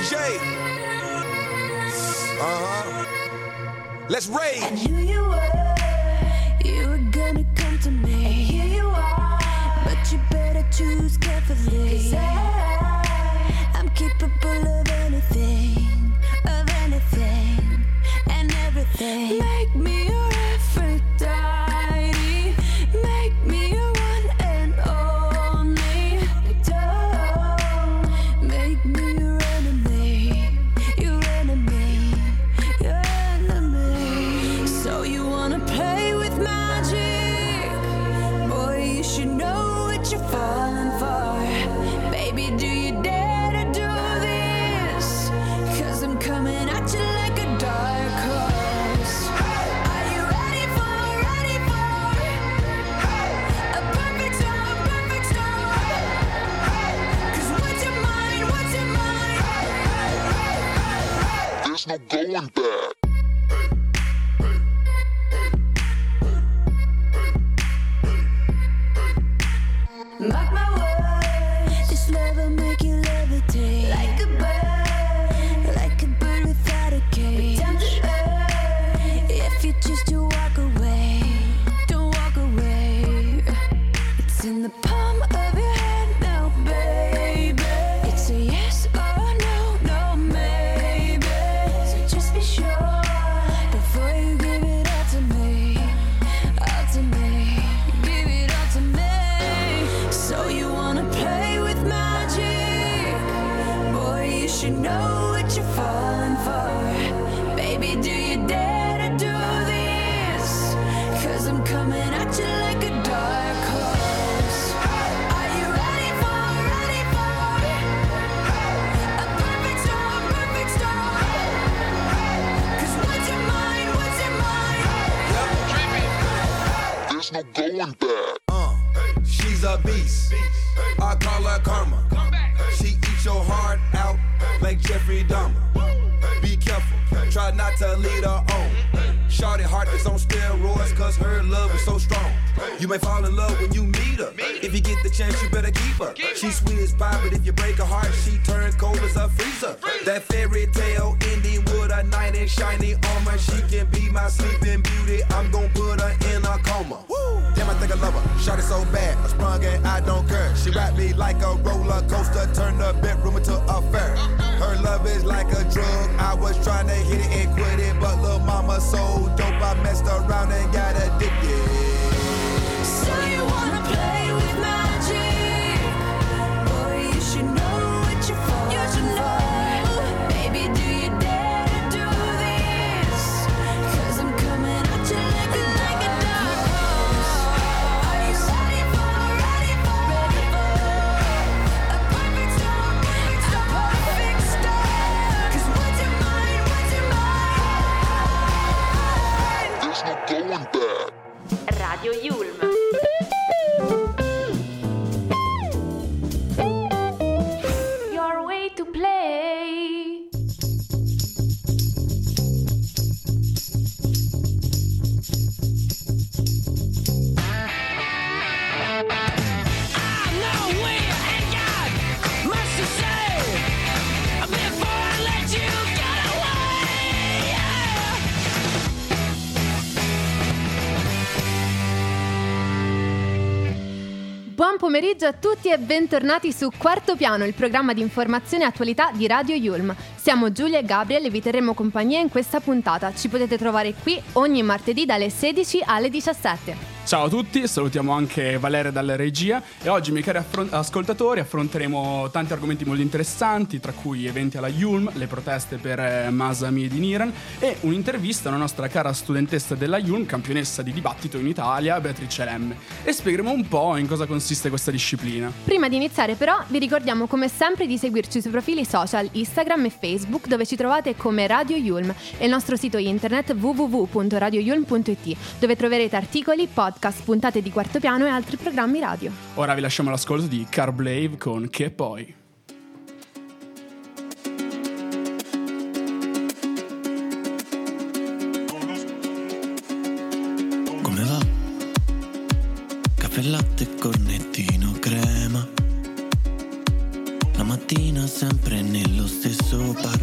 DJ. Uh huh. Let's rage. You may fall in love when you meet her. If you get the chance, you better keep her. She's sweet as pie, but if you break her heart, she turns cold as a freezer. That fairy tale ending with a knight in shiny armor. She can be my sleeping beauty. I'm gonna put her in a coma. Damn, I think I love her. Shot it so bad, I sprung and I don't care. She wrapped me like a roller coaster, turned the bedroom into a fair. Uh-huh. Her love is like a drug. I was trying to hit it and quit it, but little mama so dope. I messed around and got addicted. Pomeriggio a tutti e bentornati su Quarto Piano, il programma di informazione e attualità di Radio Yulm. Siamo Giulia e Gabriel e vi terremo compagnia in questa puntata. Ci potete trovare qui ogni martedì dalle 16 alle 17. Ciao a tutti, salutiamo anche Valeria dalla regia e oggi, miei cari affron- ascoltatori, affronteremo tanti argomenti molto interessanti, tra cui eventi alla Yulm, le proteste per eh, Masami in Iran e un'intervista a una nostra cara studentessa della Yulm, campionessa di dibattito in Italia, Beatrice Lemme. E spiegheremo un po' in cosa consiste questa disciplina. Prima di iniziare però vi ricordiamo come sempre di seguirci sui profili social Instagram e Facebook dove ci trovate come Radio Yulm e il nostro sito internet www.radioyulm.it dove troverete articoli, podcast, puntate di quarto piano e altri programmi radio. Ora vi lasciamo l'ascolto di Carblave con Che poi. Come va? Caffè latte, cornettino, crema. La mattina sempre nello stesso bar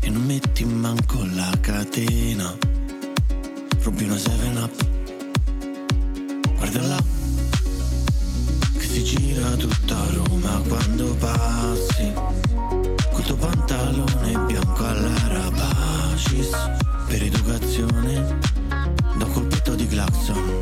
E non metti manco la catena Rubi una 7-up Guarda là Che si gira tutta Roma quando passi. Col tuo pantalone bianco alla Rapacis Per educazione Da colpetto di clacson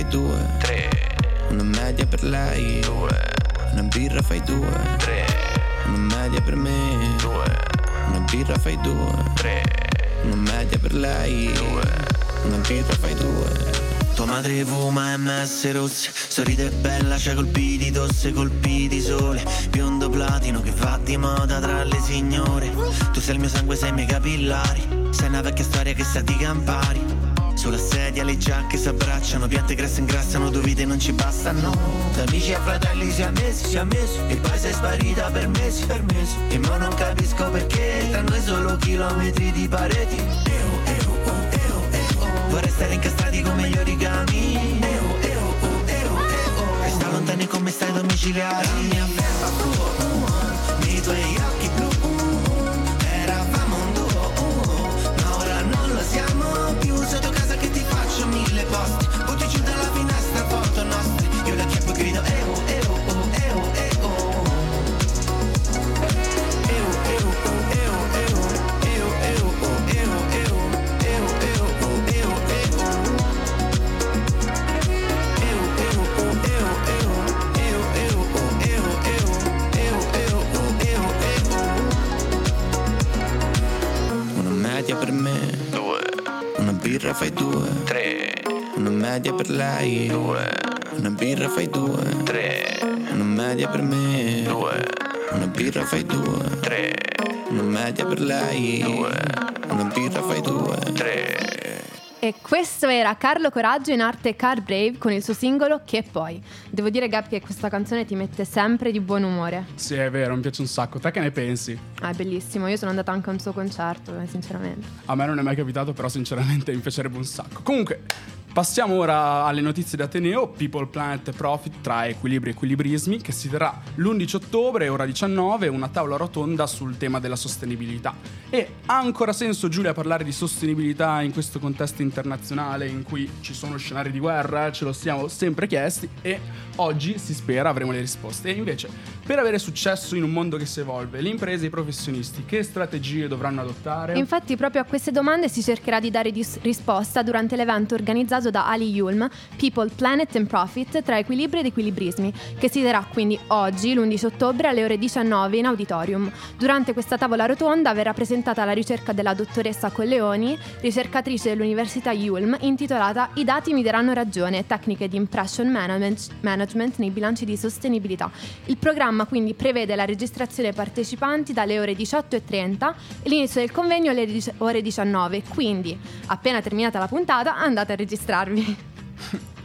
fai due. Tre. Una media per lei. Due. Una birra fai due. Tre. Una media per me. Due. Una birra fai due. Tre. Una media per lei. Due. Una birra fai due. Tua madre fuma MS rosse Sorride bella, c'ha colpi di tosse, colpi di sole. Biondo platino che va di moda tra le signore. Tu sei il mio sangue, sei i miei capillari. Sei una vecchia storia che sa di campari sulla sedia le giacche si abbracciano, piante grasse ingrassano, due vite non ci bastano. Da amici a fratelli si è messi, si è messi, e poi sei sparita per mesi, per mesi. E ma non capisco perché, tra noi solo chilometri di pareti. Eo, eo, eo, eo. Vorrei stare incastrati come gli origami. Eo, eo, eo, eo. E sta lontani come stai domiciliari. La mia media per me. Due. Una birra fai due. Tre. Una media per lei. Due. Una birra fai due. Tre. Una media per me. Due. Una birra fai due. Tre. Una media per lei. Due. Una birra fai due. Tre. E questo era Carlo Coraggio in arte Car Brave con il suo singolo Che poi. Devo dire Gab che questa canzone ti mette sempre di buon umore. Sì, è vero, mi piace un sacco. Te che ne pensi? Ah, è bellissimo, io sono andata anche a un suo concerto, eh, sinceramente. A me non è mai capitato, però sinceramente mi piacerebbe un sacco. Comunque, passiamo ora alle notizie di Ateneo, People, Planet e Profit tra equilibri e equilibrismi, che si terrà l'11 ottobre, ora 19, una tavola rotonda sul tema della sostenibilità. E ha ancora senso, Giulia, parlare di sostenibilità in questo contesto internazionale in cui ci sono scenari di guerra, ce lo siamo sempre chiesti e oggi si spera avremo le risposte. E invece, per avere successo in un mondo che si evolve, le imprese e i professionisti che strategie dovranno adottare? Infatti proprio a queste domande si cercherà di dare dis- risposta durante l'evento organizzato da Ali Yulm, People, Planet and Profit tra equilibri ed equilibrismi, che si terrà quindi oggi, l'11 ottobre, alle ore 19 in auditorium. Durante questa tavola rotonda verrà presentata la ricerca della dottoressa Colleoni, ricercatrice dell'Università Yulm, intitolata I dati mi daranno ragione, tecniche di impression management, management nei bilanci di sostenibilità. Il programma quindi prevede la registrazione partecipanti dalle ore 18.30 e l'inizio del convegno alle ore 19, quindi appena terminata la puntata andate a registrarvi.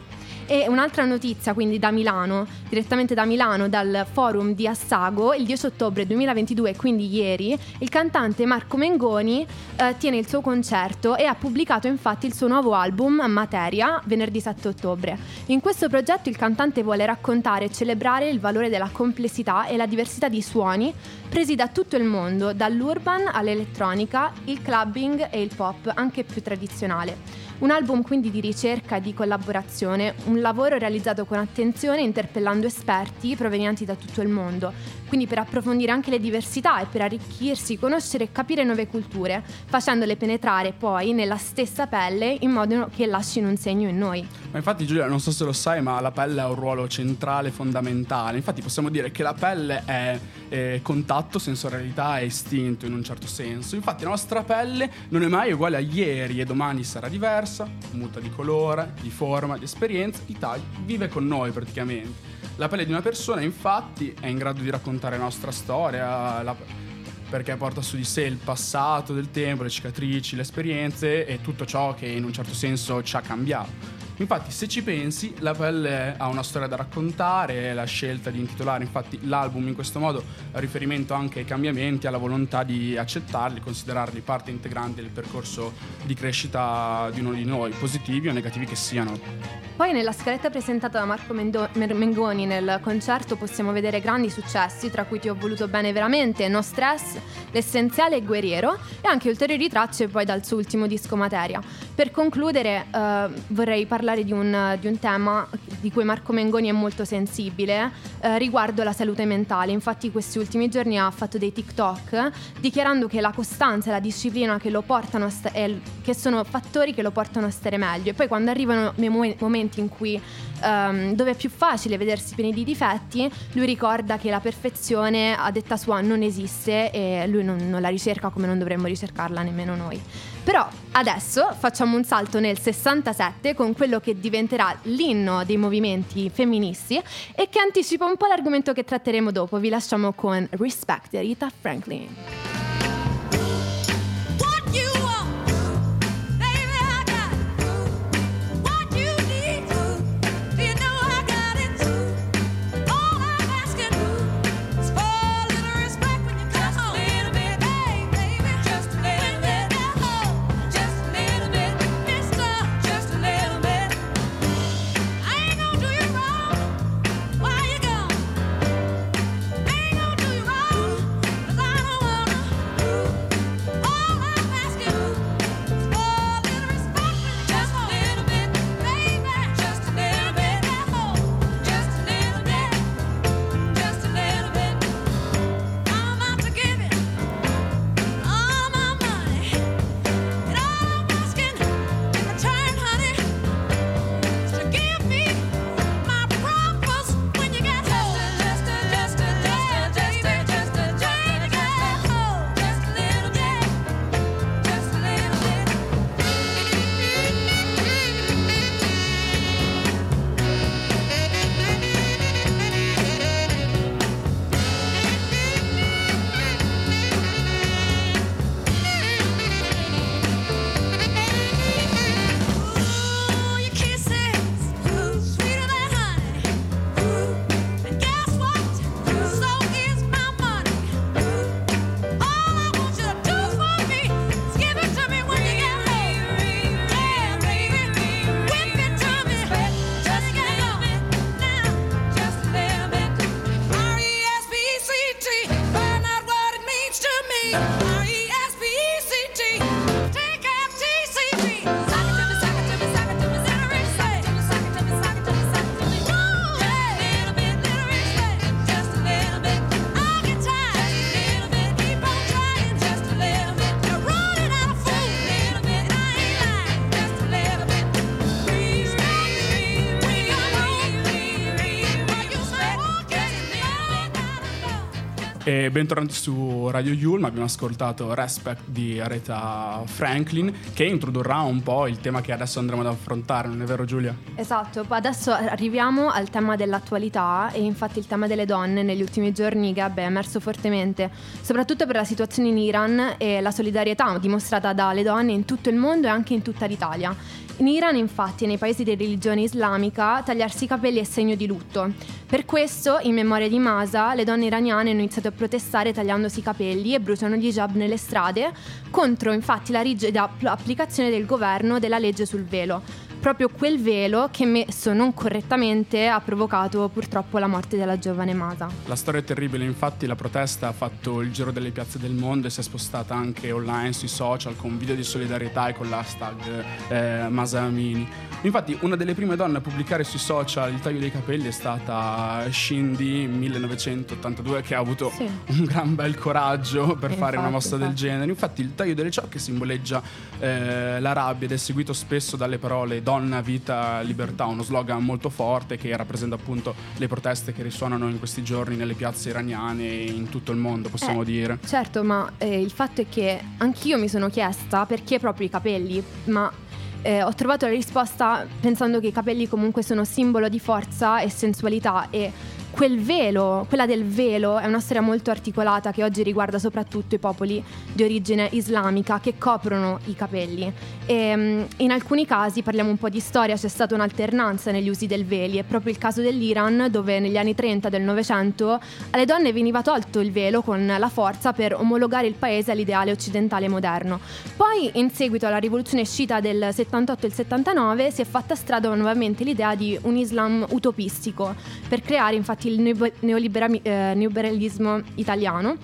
E un'altra notizia, quindi da Milano, direttamente da Milano, dal forum di Assago, il 10 ottobre 2022, quindi ieri, il cantante Marco Mengoni eh, tiene il suo concerto e ha pubblicato infatti il suo nuovo album Materia venerdì 7 ottobre. In questo progetto il cantante vuole raccontare e celebrare il valore della complessità e la diversità di suoni presi da tutto il mondo, dall'urban all'elettronica, il clubbing e il pop, anche più tradizionale. Un album quindi di ricerca e di collaborazione, un lavoro realizzato con attenzione interpellando esperti provenienti da tutto il mondo, quindi per approfondire anche le diversità e per arricchirsi, conoscere e capire nuove culture, facendole penetrare poi nella stessa pelle in modo che lasciino un segno in noi. Ma infatti Giulia, non so se lo sai, ma la pelle ha un ruolo centrale, fondamentale. Infatti possiamo dire che la pelle è eh, contatto, sensorialità e istinto in un certo senso. Infatti la nostra pelle non è mai uguale a ieri e domani sarà diversa, muta di colore, di forma, di esperienza, di taglio, vive con noi praticamente. La pelle di una persona infatti è in grado di raccontare la nostra storia, la- perché porta su di sé il passato del tempo, le cicatrici, le esperienze e tutto ciò che in un certo senso ci ha cambiato. Infatti, se ci pensi, la pelle ha una storia da raccontare, la scelta di intitolare infatti l'album in questo modo riferimento anche ai cambiamenti, alla volontà di accettarli, considerarli parte integrante del percorso di crescita di uno di noi, positivi o negativi che siano. Poi nella scaletta presentata da Marco Mendo- Mer- Mengoni nel concerto possiamo vedere grandi successi, tra cui Ti ho voluto bene veramente, No Stress, L'essenziale e Guerriero e anche ulteriori tracce poi dal suo ultimo disco Materia. Per concludere eh, vorrei parlare di un, di un tema di cui Marco Mengoni è molto sensibile eh, riguardo la salute mentale. Infatti questi ultimi giorni ha fatto dei TikTok dichiarando che la costanza e la disciplina che lo portano sta- è- che sono fattori che lo portano a stare meglio e poi quando arrivano mo- momenti in cui ehm, dove è più facile vedersi pieni di difetti lui ricorda che la perfezione a detta sua non esiste e lui non, non la ricerca come non dovremmo ricercarla nemmeno noi. Però adesso facciamo un salto nel 67 con quello che diventerà l'inno dei movimenti femministi e che anticipa un po' l'argomento che tratteremo dopo. Vi lasciamo con Respect di Rita Franklin Bentornati su Radio Yulm, abbiamo ascoltato Respect di Aretha Franklin che introdurrà un po' il tema che adesso andremo ad affrontare, non è vero Giulia? Esatto, adesso arriviamo al tema dell'attualità e infatti il tema delle donne negli ultimi giorni Gab è emerso fortemente, soprattutto per la situazione in Iran e la solidarietà dimostrata dalle donne in tutto il mondo e anche in tutta l'Italia. In Iran, infatti, e nei paesi di religione islamica, tagliarsi i capelli è segno di lutto. Per questo, in memoria di Masa, le donne iraniane hanno iniziato a protestare tagliandosi i capelli e bruciano gli hijab nelle strade contro, infatti, la rigida app- applicazione del governo della legge sul velo. Proprio quel velo che messo non correttamente ha provocato purtroppo la morte della giovane Masa. La storia è terribile, infatti la protesta ha fatto il giro delle piazze del mondo e si è spostata anche online sui social con video di solidarietà e con l'hashtag eh, Masamini. Infatti una delle prime donne a pubblicare sui social il taglio dei capelli è stata Shindy 1982 che ha avuto Sì. un gran bel coraggio per E fare una infatti, mossa del infatti. genere. Infatti il taglio delle ciocche simboleggia eh, la rabbia ed è seguito spesso dalle parole donna, vita, libertà, uno slogan molto forte che rappresenta appunto le proteste che risuonano in questi giorni nelle piazze iraniane e in tutto il mondo, possiamo Eh, dire. Certo, ma eh, il fatto è che anch'io mi sono chiesta perché proprio i capelli, ma eh, ho trovato la risposta pensando che i capelli comunque sono simbolo di forza e sensualità e quel velo, quella del velo, è una storia molto articolata che oggi riguarda soprattutto i popoli di origine islamica che coprono i capelli. E, mm, in alcuni casi, parliamo un po' di storia, c'è stata un'alternanza negli usi del veli. È proprio il caso dell'Iran, dove negli anni 30 del Novecento alle donne veniva tolto il velo con la forza per omologare il paese all'ideale occidentale moderno. Poi, in seguito alla rivoluzione sciita del 78 e il 79, si è fatta strada nuovamente l'idea di un Islam utopistico per creare infatti il neo- neoliberami- eh, neoliberalismo italiano.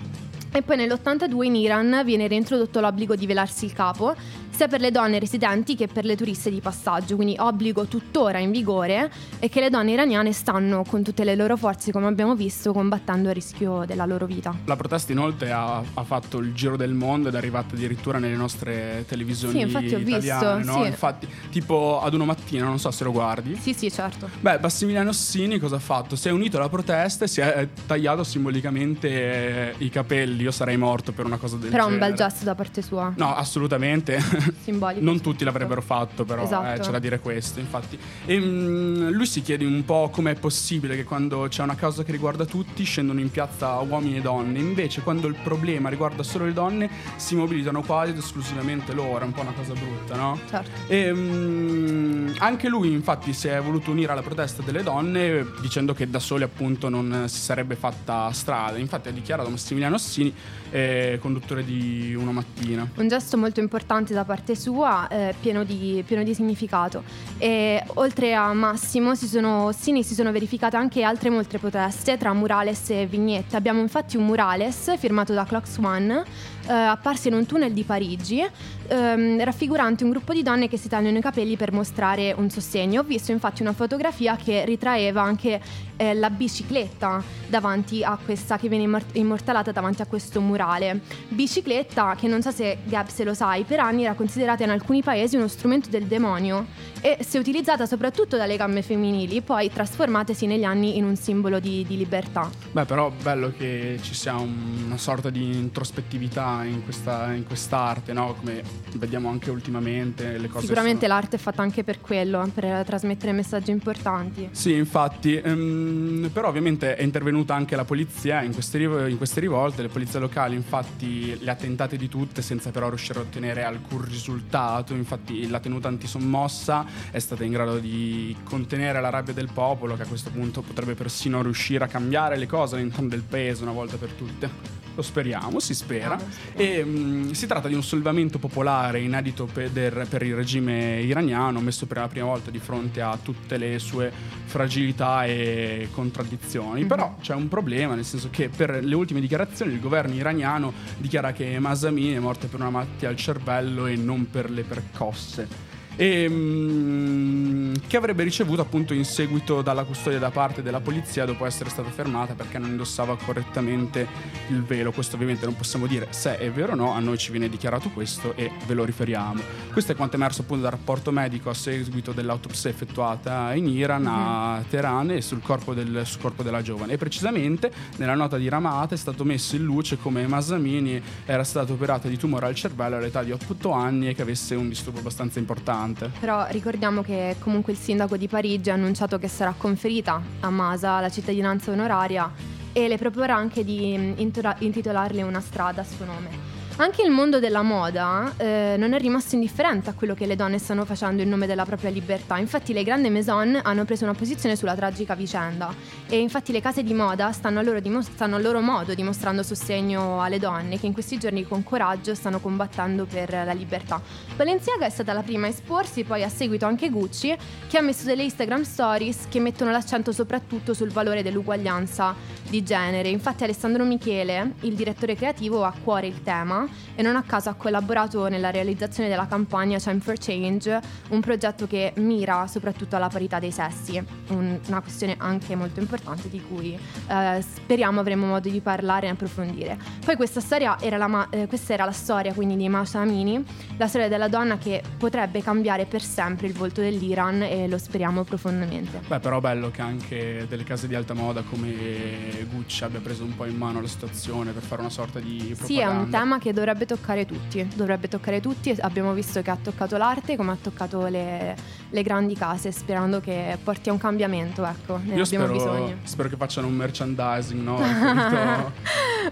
E poi nell'82 in Iran viene reintrodotto l'obbligo di velarsi il capo, sia per le donne residenti che per le turiste di passaggio, quindi obbligo tuttora in vigore e che le donne iraniane stanno con tutte le loro forze, come abbiamo visto, combattendo a rischio della loro vita. La protesta inoltre ha, ha fatto il giro del mondo ed è arrivata addirittura nelle nostre televisioni Sì, infatti ho italiane, visto, no? sì. Infatti, tipo ad uno mattino, non so se lo guardi. Sì, sì, certo. Beh, Massimiliano Ossini cosa ha fatto? Si è unito alla protesta e si è tagliato simbolicamente eh, i capelli. Io sarei morto per una cosa del Però è un genere. bel gesto da parte sua, No, assolutamente. simbolico. Non tutti l'avrebbero fatto, però Esatto. eh, c'è da dire questo, infatti. E mm, lui si chiede un po' com'è possibile che quando c'è una causa che riguarda tutti scendono in piazza uomini e donne, invece quando il problema riguarda solo le donne si mobilitano quasi ed esclusivamente loro, è un po' una cosa brutta, no? Certo. E mm, anche lui infatti si è voluto unire alla protesta delle donne dicendo che da soli appunto non si sarebbe fatta strada. Infatti ha dichiarato Massimiliano Ossini, eh, conduttore di Una Mattina. Un gesto molto importante da parte sua, eh, pieno, di, pieno di significato. E oltre a Massimo, si sono, Ossini si sono verificate anche altre molte proteste tra murales e vignette. Abbiamo infatti un murales firmato da Clocks One, eh, apparso in un tunnel di Parigi, ehm, raffigurante un gruppo di donne che si tagliano i capelli per mostrare un sostegno. Ho visto infatti una fotografia che ritraeva anche eh, la bicicletta davanti a questa che viene immor- immortalata davanti a questo murale. Bicicletta che non so se Gab se lo sai, per anni era considerata in alcuni paesi uno strumento del demonio e è utilizzata soprattutto dalle gambe femminili, poi trasformatesi negli anni in un simbolo di, di libertà. Beh, però bello che ci sia un- una sorta di introspettività in, questa, in quest'arte, no? Come vediamo anche ultimamente le cose. Sicuramente sono- l'arte è fatta anche per quello, per trasmettere messaggi importanti. Sì, infatti, ehm, però ovviamente è intervenuta anche la polizia in queste, in queste rivolte, le polizie locali infatti le ha tentate di tutte senza però riuscire a ottenere alcun risultato, infatti la tenuta antisommossa è stata in grado di contenere la rabbia del popolo che a questo punto potrebbe persino riuscire a cambiare le cose all'interno del paese una volta per tutte. Lo speriamo, si spera. E mm, si tratta di un sollevamento popolare inedito per, per il regime iraniano, messo per la prima volta di fronte a tutte le sue fragilità e contraddizioni. Però c'è un problema, nel senso che per le ultime dichiarazioni il governo iraniano dichiara che Masami è morta per una malattia al cervello e non per le percosse. E mm, che avrebbe ricevuto appunto in seguito dalla custodia da parte della polizia dopo essere stata fermata perché non indossava correttamente il velo. Questo ovviamente non possiamo dire se è vero o no, a noi ci viene dichiarato questo e ve lo riferiamo. Questo è quanto è emerso appunto dal rapporto medico a seguito dell'autopsia effettuata in Iran a Teheran e sul corpo, del- sul corpo della giovane. E precisamente nella nota di Ramat è stato messo in luce come Masamini era stata operata di tumore al cervello all'età di 8 anni e che avesse un disturbo abbastanza importante. Però ricordiamo che comunque il sindaco di Parigi ha annunciato che sarà conferita a Masa la cittadinanza onoraria e le proporrà anche di mm, intitolarle una strada a suo nome. Anche il mondo della moda eh, non è rimasto indifferente a quello che le donne stanno facendo in nome della propria libertà. Infatti le grandi maison hanno preso una posizione sulla tragica vicenda e infatti le case di moda stanno a loro, dimos- stanno a loro modo dimostrando sostegno alle donne che in questi giorni con coraggio stanno combattendo per la libertà. Balenciaga è stata la prima a esporsi, poi a seguito anche Gucci che ha messo delle Instagram stories che mettono l'accento soprattutto sul valore dell'uguaglianza di genere. Infatti Alessandro Michele, il direttore creativo, ha a cuore il tema e non a caso ha collaborato nella realizzazione della campagna Time for Change, un progetto che mira soprattutto alla parità dei sessi, un- una questione anche molto importante di cui eh, speriamo avremo modo di parlare e approfondire. Poi questa storia era la, eh, questa era la storia quindi di Masha Amini, la storia della donna che potrebbe cambiare per sempre il volto dell'Iran e lo speriamo profondamente. Beh, però bello che anche delle case di alta moda come Gucci abbia preso un po' in mano la situazione per fare una sorta di propaganda. Sì, è un tema che dovrebbe toccare tutti, dovrebbe toccare tutti. Abbiamo visto che ha toccato l'arte come ha toccato le, le grandi case, sperando che porti a un cambiamento, ecco, ne Io abbiamo spero, bisogno. spero che facciano un merchandising no? riferito,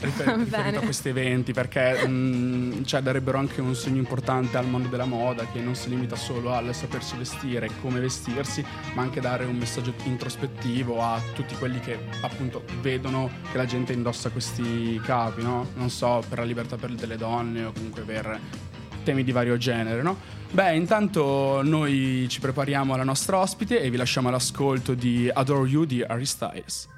rifer- riferito a questi eventi perché mm, cioè, darebbero anche un segno importante al mondo della moda che non si limita solo al sapersi vestire, come vestirsi, ma anche dare un messaggio introspettivo a tutti quelli che appunto vedono che la gente indossa questi capi, no? non so, per la libertà per- delle donne o comunque per temi di vario genere, no? Beh, intanto noi ci prepariamo alla nostra ospite e vi lasciamo all'ascolto di Adore You di Harry Styles.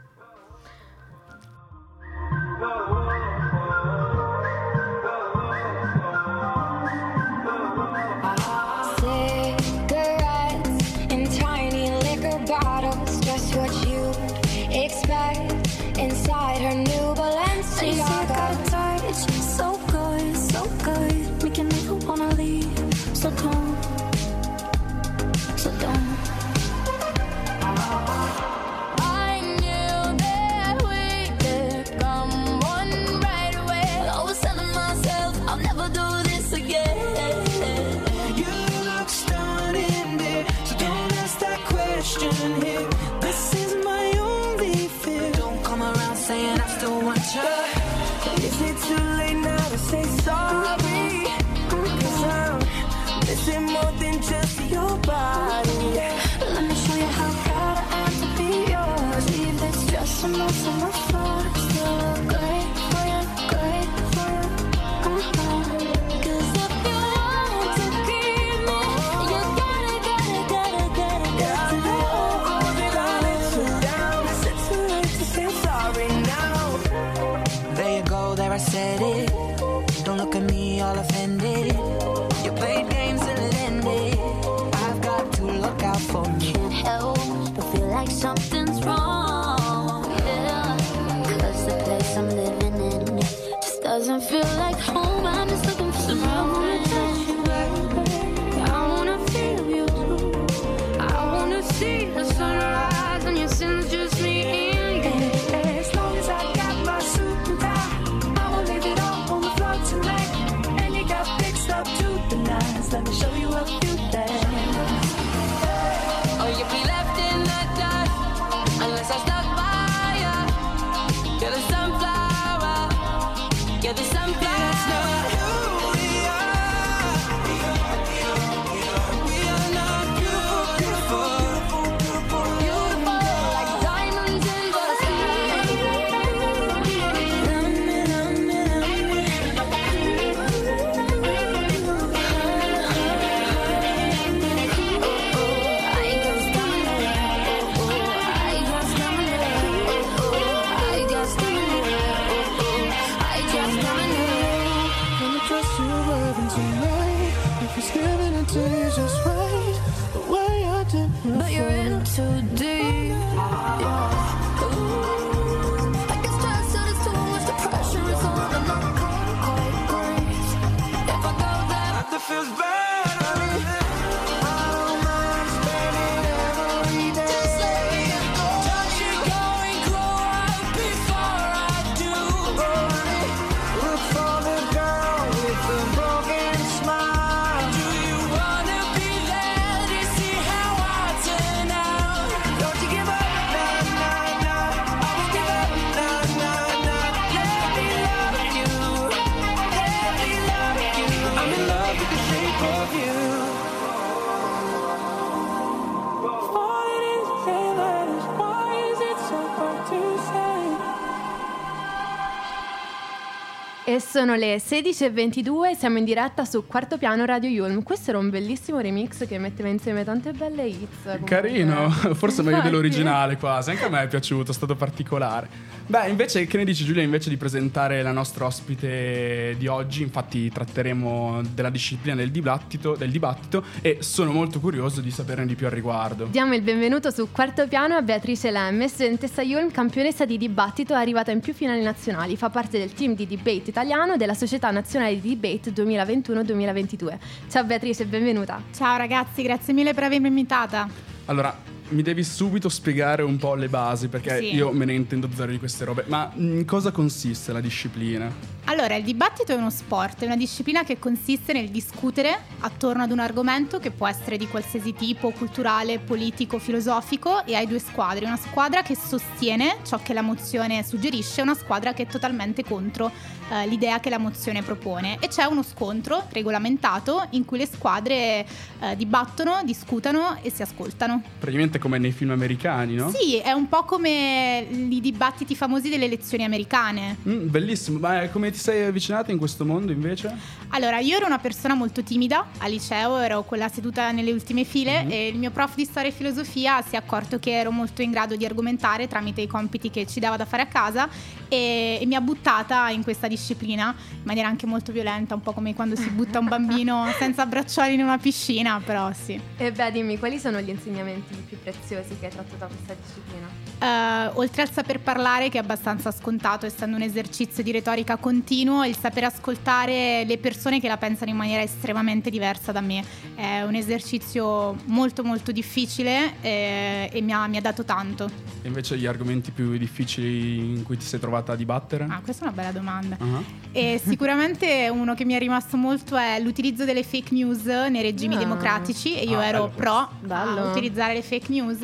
E sono le 16.22, siamo in diretta su Quarto Piano Radio Yulm. Questo era un bellissimo remix che metteva insieme tante belle hits. comunque. Carino, forse meglio dell'originale quasi, anche a me è piaciuto, è stato particolare. Beh, invece, che ne dici Giulia, invece di presentare la nostra ospite di oggi, infatti tratteremo della disciplina del dibattito, del dibattito e sono molto curioso di saperne di più al riguardo. Diamo il benvenuto su Quarto Piano a Beatrice Lemme, studentessa Yulm, campionessa di dibattito, è arrivata in più finali nazionali, fa parte del team di debate italiano della Società Nazionale di Debate 2021-2022. Ciao Beatrice, benvenuta. Ciao ragazzi, grazie mille per avermi invitata. Allora, mi devi subito spiegare un po' le basi perché Sì. io me ne intendo zero di queste robe. Ma in cosa consiste la disciplina? Allora, il dibattito è uno sport, è una disciplina che consiste nel discutere attorno ad un argomento che può essere di qualsiasi tipo, culturale, politico, filosofico, e hai due squadre. Una squadra che sostiene ciò che la mozione suggerisce e una squadra che è totalmente contro eh, l'idea che la mozione propone. E c'è uno scontro regolamentato in cui le squadre eh, dibattono, discutano e si ascoltano. Praticamente come nei film americani, no? Sì, è un po' come i dibattiti famosi delle elezioni americane. Mm, bellissimo, ma come ti sei avvicinata in questo mondo invece? Allora, io ero una persona molto timida al liceo, ero quella seduta nelle ultime file e il mio prof di storia e filosofia si è accorto che ero molto in grado di argomentare tramite i compiti che ci dava da fare a casa e, e mi ha buttata in questa disciplina in maniera anche molto violenta, un po' come quando si butta un bambino senza braccioli in una piscina, però sì. E beh, dimmi, quali sono gli insegnamenti più preziosi che hai tratto da questa disciplina? Eh, oltre al saper parlare, che è abbastanza scontato, essendo un esercizio di retorica continuo, il saper ascoltare le persone che la pensano in maniera estremamente diversa da me è un esercizio molto molto difficile eh, e mi ha, mi ha dato tanto. E invece gli argomenti più difficili in cui ti sei trovata a dibattere? Ah, questa è una bella domanda. Ah. E sicuramente uno che mi è rimasto molto è l'utilizzo delle fake news nei regimi Ah. democratici e io Ah, ero bello pro a utilizzare le fake news.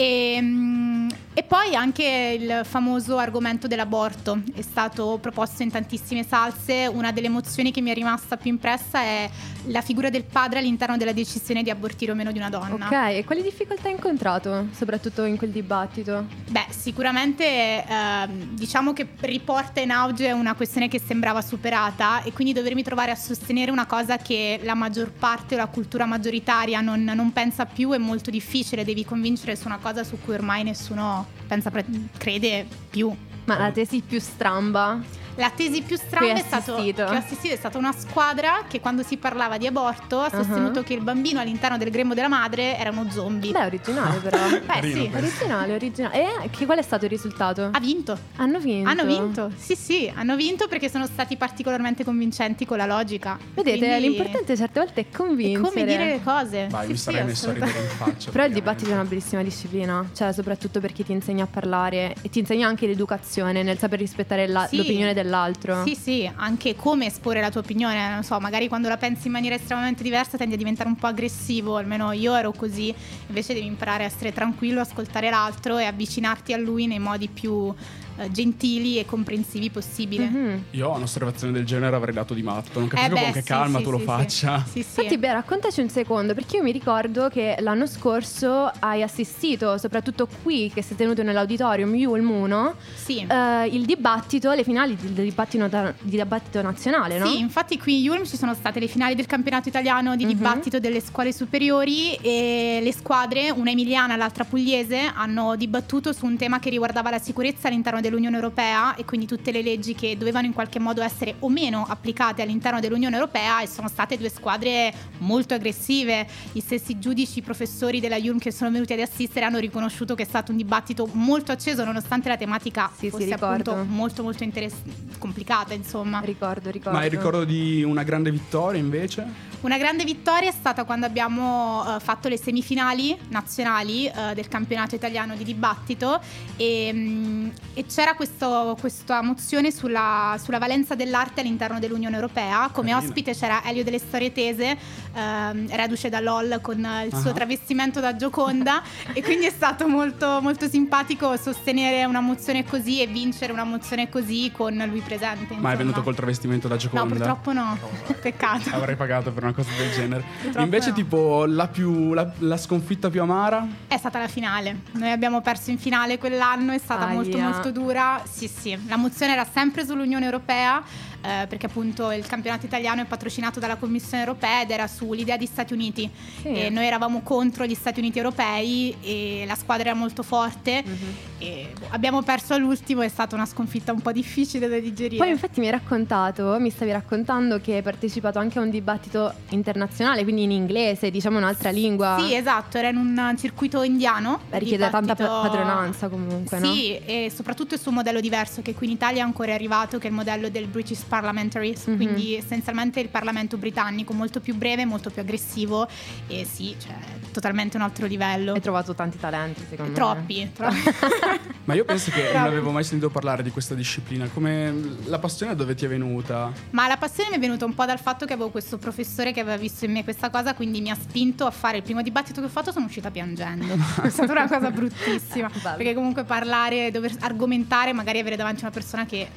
E, mm, e poi anche il famoso argomento dell'aborto è stato proposto in tantissime salse. Una delle emozioni che mi è rimasta più impressa è la figura del padre all'interno della decisione di abortire o meno di una donna. Ok, e quali difficoltà hai incontrato, soprattutto in quel dibattito? Beh, sicuramente ehm, diciamo che riporta in auge una questione che sembrava superata e quindi dovermi trovare a sostenere una cosa che la maggior parte o la cultura maggioritaria non, non pensa più è molto difficile, devi convincere su una cosa su cui ormai nessuno pensa, crede più. Ma la tesi più stramba? La tesi più strana è, stato, assistito? che ho assistito è stata una squadra che quando si parlava di aborto ha Uh-huh. sostenuto che il bambino all'interno del grembo della madre era uno zombie. Beh, originale però. Beh sì, originale, originale. E che, qual è stato il risultato? ha vinto. Hanno vinto. Hanno vinto, sì sì, hanno vinto perché sono stati particolarmente convincenti con la logica. Vedete, Quindi l'importante certe volte è è convincere. come dire le cose. Vai, Sì, mi sì, sarei messo a ridere in faccia. Però il dibattito è una bellissima disciplina, cioè soprattutto perché ti insegna a parlare e ti insegna anche l'educazione nel saper rispettare la- Sì. l'opinione dell'altro. Sì, sì, anche come esporre la tua opinione, non so, magari quando la pensi in maniera estremamente diversa tendi a diventare un po' aggressivo, almeno io ero così, invece devi imparare a essere tranquillo, ascoltare l'altro e avvicinarti a lui nei modi più eh, gentili e comprensivi possibile. Mhm. Io a un'osservazione del genere avrei dato di matto. Non Eh capisco beh, con che sì, calma sì, tu lo sì, faccia. Sì, sì. Infatti, beh, raccontaci un secondo, perché io mi ricordo che l'anno scorso hai assistito, soprattutto qui che si è tenuto nell'auditorium Yulm 1, Sì. eh, il dibattito, le finali del dibattito, di dibattito nazionale, no? Sì, infatti qui in Yulm ci sono state le finali del campionato italiano di Mhm. dibattito delle scuole superiori e le squadre, una emiliana e l'altra pugliese, hanno dibattuto su un tema che riguardava la sicurezza all'interno dell'Unione Europea e quindi tutte le leggi che dovevano in qualche modo essere o meno applicate all'interno dell'Unione Europea e sono state due squadre molto aggressive. Gli stessi giudici, professori della Yulm che sono venuti ad assistere hanno riconosciuto che è stato un dibattito molto acceso nonostante la tematica Sì, sì, fosse ricordo. appunto molto molto interess- complicata, insomma. Ricordo, ricordo. Ma hai ricordo di una grande vittoria invece? Una grande vittoria è stata quando abbiamo eh, fatto le semifinali nazionali eh, del campionato italiano di dibattito e, mm, e c'era questo- questa mozione sulla, sulla valenza dell'arte all'interno dell'Unione Europea. Come Carino. ospite c'era Elio delle Storie Tese, ehm, reduce da LOL con il suo Ah. travestimento da Gioconda e quindi è stato molto, molto simpatico sostenere una mozione così e vincere una mozione così con lui presente. Ma è insomma. venuto col travestimento da No, Gioconda? purtroppo no. Peccato. Avrei pagato per una cosa del genere. Purtroppo Invece, no. tipo, la, più, la, la sconfitta più amara? È stata la finale. Noi abbiamo perso in finale quell'anno, è stata Aia. molto molto dura. Sì, sì. La mozione era sempre sull'Unione Europea. Eh, perché appunto il campionato italiano è patrocinato dalla Commissione europea ed era sull'idea di Stati Uniti. Sì. E noi eravamo contro gli Stati Uniti europei e la squadra era molto forte boh, abbiamo perso all'ultimo, è stata una sconfitta un po' difficile da digerire. Poi infatti mi hai raccontato, mi stavi raccontando che hai partecipato anche a un dibattito internazionale, quindi in inglese, diciamo un'altra lingua. Sì, esatto, era in un circuito indiano. Richiede tanta dibattito- padronanza comunque, no? Sì, e soprattutto il suo modello diverso che qui in Italia è ancora arrivato, che è il modello del British Parliamentarism, Mhm. quindi essenzialmente il Parlamento britannico, molto più breve, molto più aggressivo e sì, cioè totalmente un altro livello. Hai trovato tanti talenti, secondo me. Troppi, troppi. Ma io penso che non avevo mai sentito parlare di questa disciplina. Come la passione dove ti è venuta? Ma la passione mi è venuta un po' dal fatto che avevo questo professore che aveva visto in me questa cosa, quindi mi ha spinto a fare il primo dibattito che ho fatto, sono uscita piangendo. è stata una cosa bruttissima. Perché comunque parlare, dover argomentare, magari avere davanti una persona che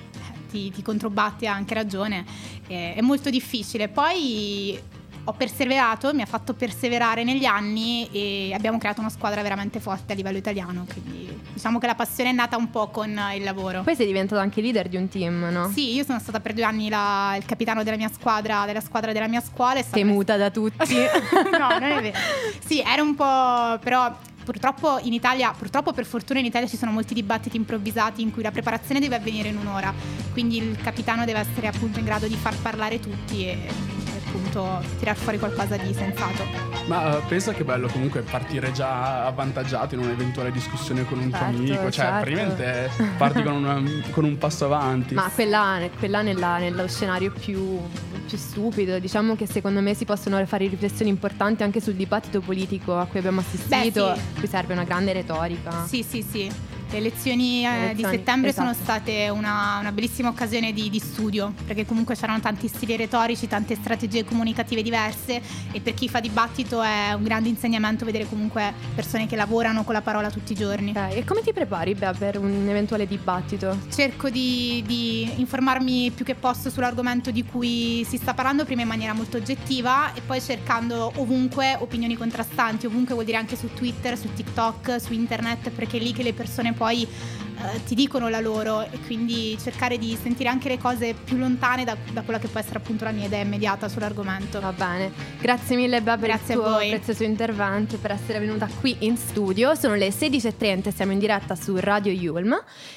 ti, ti controbatte ha anche ragione, eh, è molto difficile. Poi ho perseverato, mi ha fatto perseverare negli anni e abbiamo creato una squadra veramente forte a livello italiano, quindi diciamo che la passione è nata un po' con il lavoro. Poi sei diventato anche leader di un team, no? Sì, io sono stata per due anni la- il capitano della mia squadra, della squadra della mia scuola. Temuta da tutti. no, non è vero. Sì, era un po'. però. Purtroppo in Italia, purtroppo per fortuna in Italia ci sono molti dibattiti improvvisati in cui la preparazione deve avvenire in un'ora, quindi il capitano deve essere appunto in grado di far parlare tutti e, appunto tirar fuori qualcosa di sensato. Ma eh, pensa che bello comunque partire già avvantaggiato in un'eventuale discussione con un tuo Certo, amico. Cioè, certo. praticamente parti con, una- con un passo avanti. Ma quella, quella nella- nello scenario più, più stupido, diciamo che secondo me si possono fare riflessioni importanti anche sul dibattito politico a cui abbiamo assistito, Beh, sì. qui serve una grande retorica. Sì, sì, sì. Le elezioni, eh, Le di elezioni, settembre esatto. sono state una, una bellissima occasione di, di studio, perché comunque c'erano tanti stili retorici, tante strategie comunicative diverse e per chi fa dibattito è un grande insegnamento vedere comunque persone che lavorano con la parola tutti i giorni. Ok, E come ti prepari Bea, per un eventuale dibattito? Cerco di, di informarmi più che posso sull'argomento di cui si sta parlando, prima in maniera molto oggettiva e poi cercando ovunque opinioni contrastanti, ovunque vuol dire anche su Twitter, su TikTok, su internet, perché è lì che le persone poi eh, ti dicono la loro e quindi cercare di sentire anche le cose più lontane da, da quella che può essere appunto la mia idea immediata sull'argomento. Va bene, grazie mille Bea per Grazie il a tuo voi. prezioso intervento e per essere venuta qui in studio. Sono le 16.30, siamo in diretta su Radio Yulm.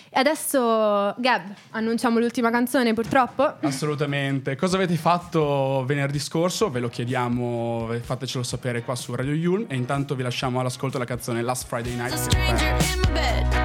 E adesso, Gab, annunciamo l'ultima canzone purtroppo. Assolutamente. Cosa avete fatto venerdì scorso? Ve lo chiediamo, fatecelo sapere qua su Radio Yulm. E intanto vi lasciamo all'ascolto la canzone Last Friday Night.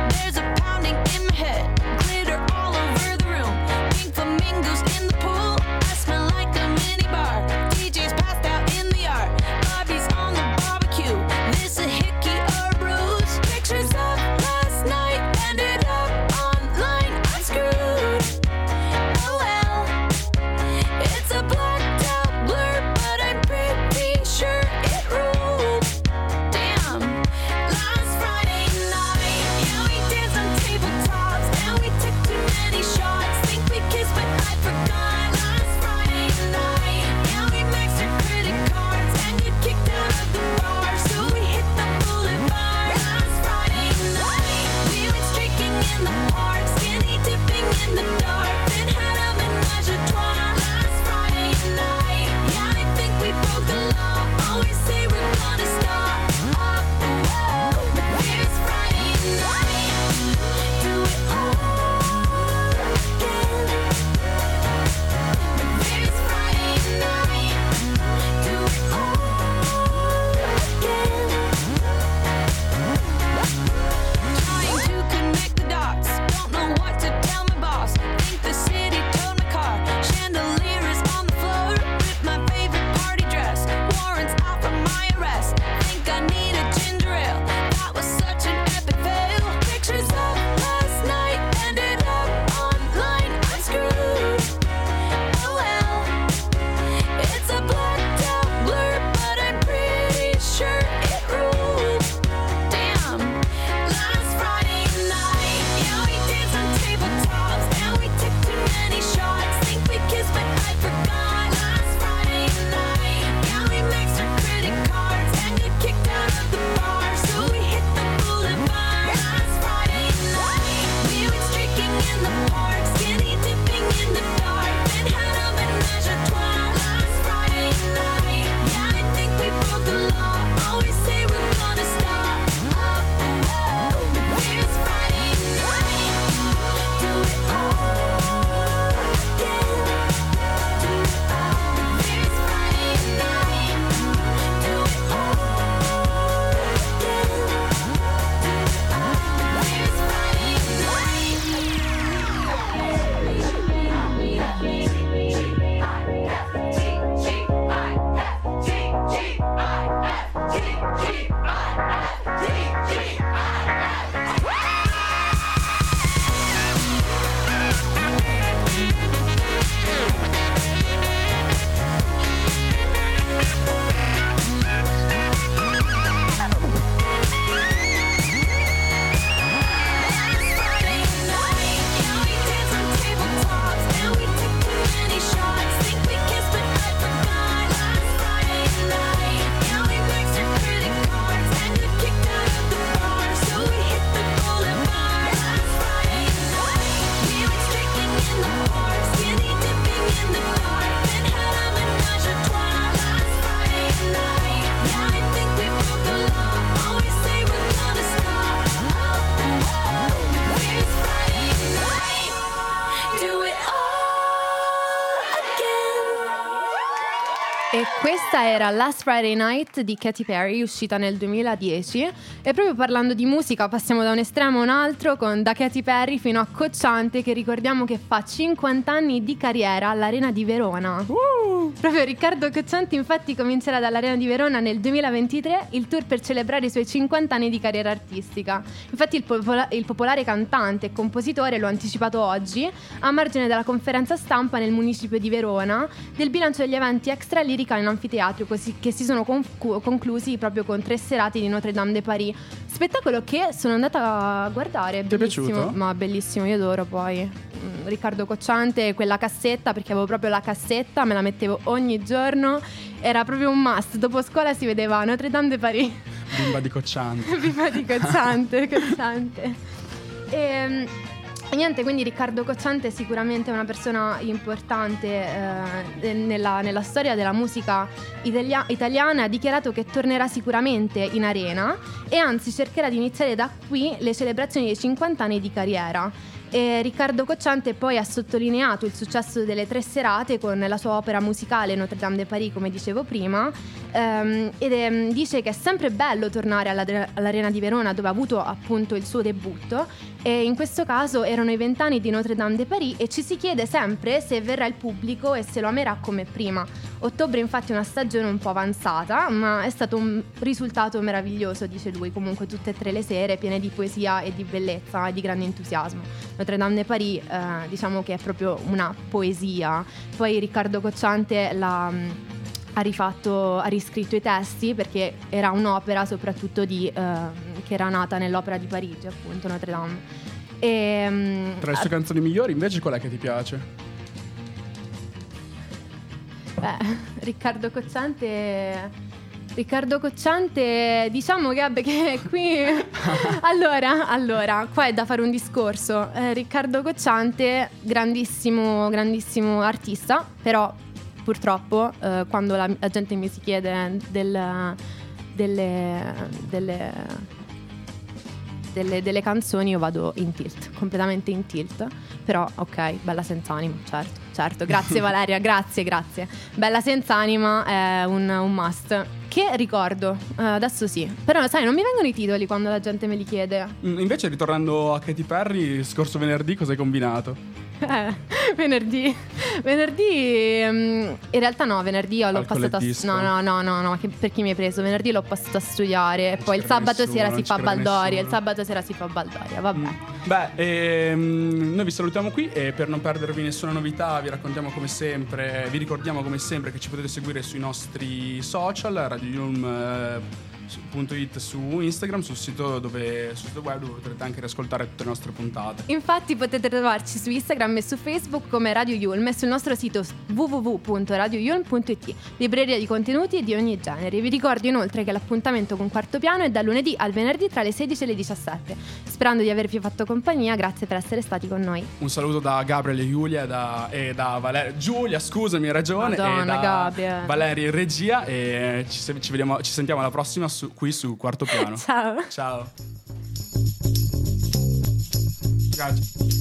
Questa era Last Friday Night di Katy Perry, uscita nel 2010. E proprio parlando di musica, passiamo da un estremo a un altro, con da Katy Perry fino a Cocciante, che ricordiamo che fa 50 anni di carriera all'Arena di Verona. Proprio Riccardo Cocciante, infatti, comincerà dall'Arena di Verona nel 2023 il tour per celebrare i suoi 50 anni di carriera artistica. Infatti, il, popola- il popolare cantante e compositore lo ha anticipato oggi, a margine della conferenza stampa nel municipio di Verona, del bilancio degli eventi extra lirica in anfiteatro, così che si sono concu- conclusi proprio con tre serate di Notre Dame de Paris. Spettacolo che sono andata a guardare. Ti è piaciuto? Ma bellissimo, io adoro poi. Mm, Riccardo Cocciante, quella cassetta, perché avevo proprio la cassetta, me la mettevo ogni giorno. Era proprio un must. Dopo scuola si vedeva Notre Dame de Paris. Bimba di Cocciante. Viva di Cocciante, Cocciante. E, niente, quindi Riccardo Cocciante è sicuramente una persona importante eh, nella, nella storia della musica italia- italiana. Ha dichiarato che tornerà sicuramente in arena e anzi cercherà di iniziare da qui le celebrazioni dei 50 anni di carriera. E Riccardo Cocciante poi ha sottolineato il successo delle tre serate con la sua opera musicale Notre Dame de Paris, come dicevo prima, ehm, ed ehm, dice che è sempre bello tornare alla- all'Arena di Verona dove ha avuto appunto il suo debutto e in questo caso erano i vent'anni di Notre Dame de Paris e ci si chiede sempre se verrà il pubblico e se lo amerà come prima. Ottobre infatti è una stagione un po' avanzata, ma è stato un risultato meraviglioso, dice lui, comunque tutte e tre le sere piene di poesia e di bellezza e di grande entusiasmo. Notre Dame de Paris eh, diciamo che è proprio una poesia. Poi Riccardo Cocciante l'ha mh, ha rifatto, ha riscritto i testi perché era un'opera soprattutto di, eh, che era nata nell'opera di Parigi, appunto Notre Dame. E, mh, Tra le sue canzoni migliori, invece, qual è che ti piace? Beh, Riccardo Cocciante. Riccardo Cocciante, diciamo che, vabbè, che qui. allora, allora, qua è da fare un discorso. Eh, Riccardo Cocciante, grandissimo, grandissimo artista, però purtroppo eh, quando la, la gente mi si chiede del- delle, delle, delle, delle canzoni io vado in tilt, completamente in tilt. Però ok, bella senza anima, certo, certo. Grazie Valeria, grazie, grazie. Bella senza anima è un, un must. Che ricordo, eh, adesso sì. Però sai, non mi vengono i titoli quando la gente me li chiede. Mm, Invece, ritornando a Katy Perry, scorso venerdì cosa hai combinato? Eh, venerdì. Venerdì. mm, in realtà no, venerdì l'ho Alcol e passata a. No, no, no, no, no, che- per chi mi hai preso? Venerdì l'ho passata a studiare. E poi il sabato nessuno, sera si fa Baldoria. Il sabato sera si fa Baldoria, vabbè. Beh, ehm, noi vi salutiamo qui e per non perdervi nessuna novità vi raccontiamo come sempre, vi ricordiamo come sempre che ci potete seguire sui nostri social, radioyulm.it su Instagram, sul sito, dove, sul sito web dove potrete anche riascoltare tutte le nostre puntate. Infatti potete trovarci su Instagram e su Facebook come Radio Yulm e sul nostro sito www.radioyulm.it, libreria di contenuti di ogni genere. Vi ricordo inoltre che l'appuntamento con Quarto Piano è dal lunedì al venerdì tra le 16 e le 17. Sperando di avervi fatto compagnia, grazie per essere stati con noi. Un saluto da Gabriele e Giulia da- e da Valeria. Giulia, scusami, hai ragione. Madonna, e da Gabriele. Valeria in regia e ci, ci vediamo- ci sentiamo alla prossima su- qui su Quarto Piano. Ciao. Ciao. Grazie.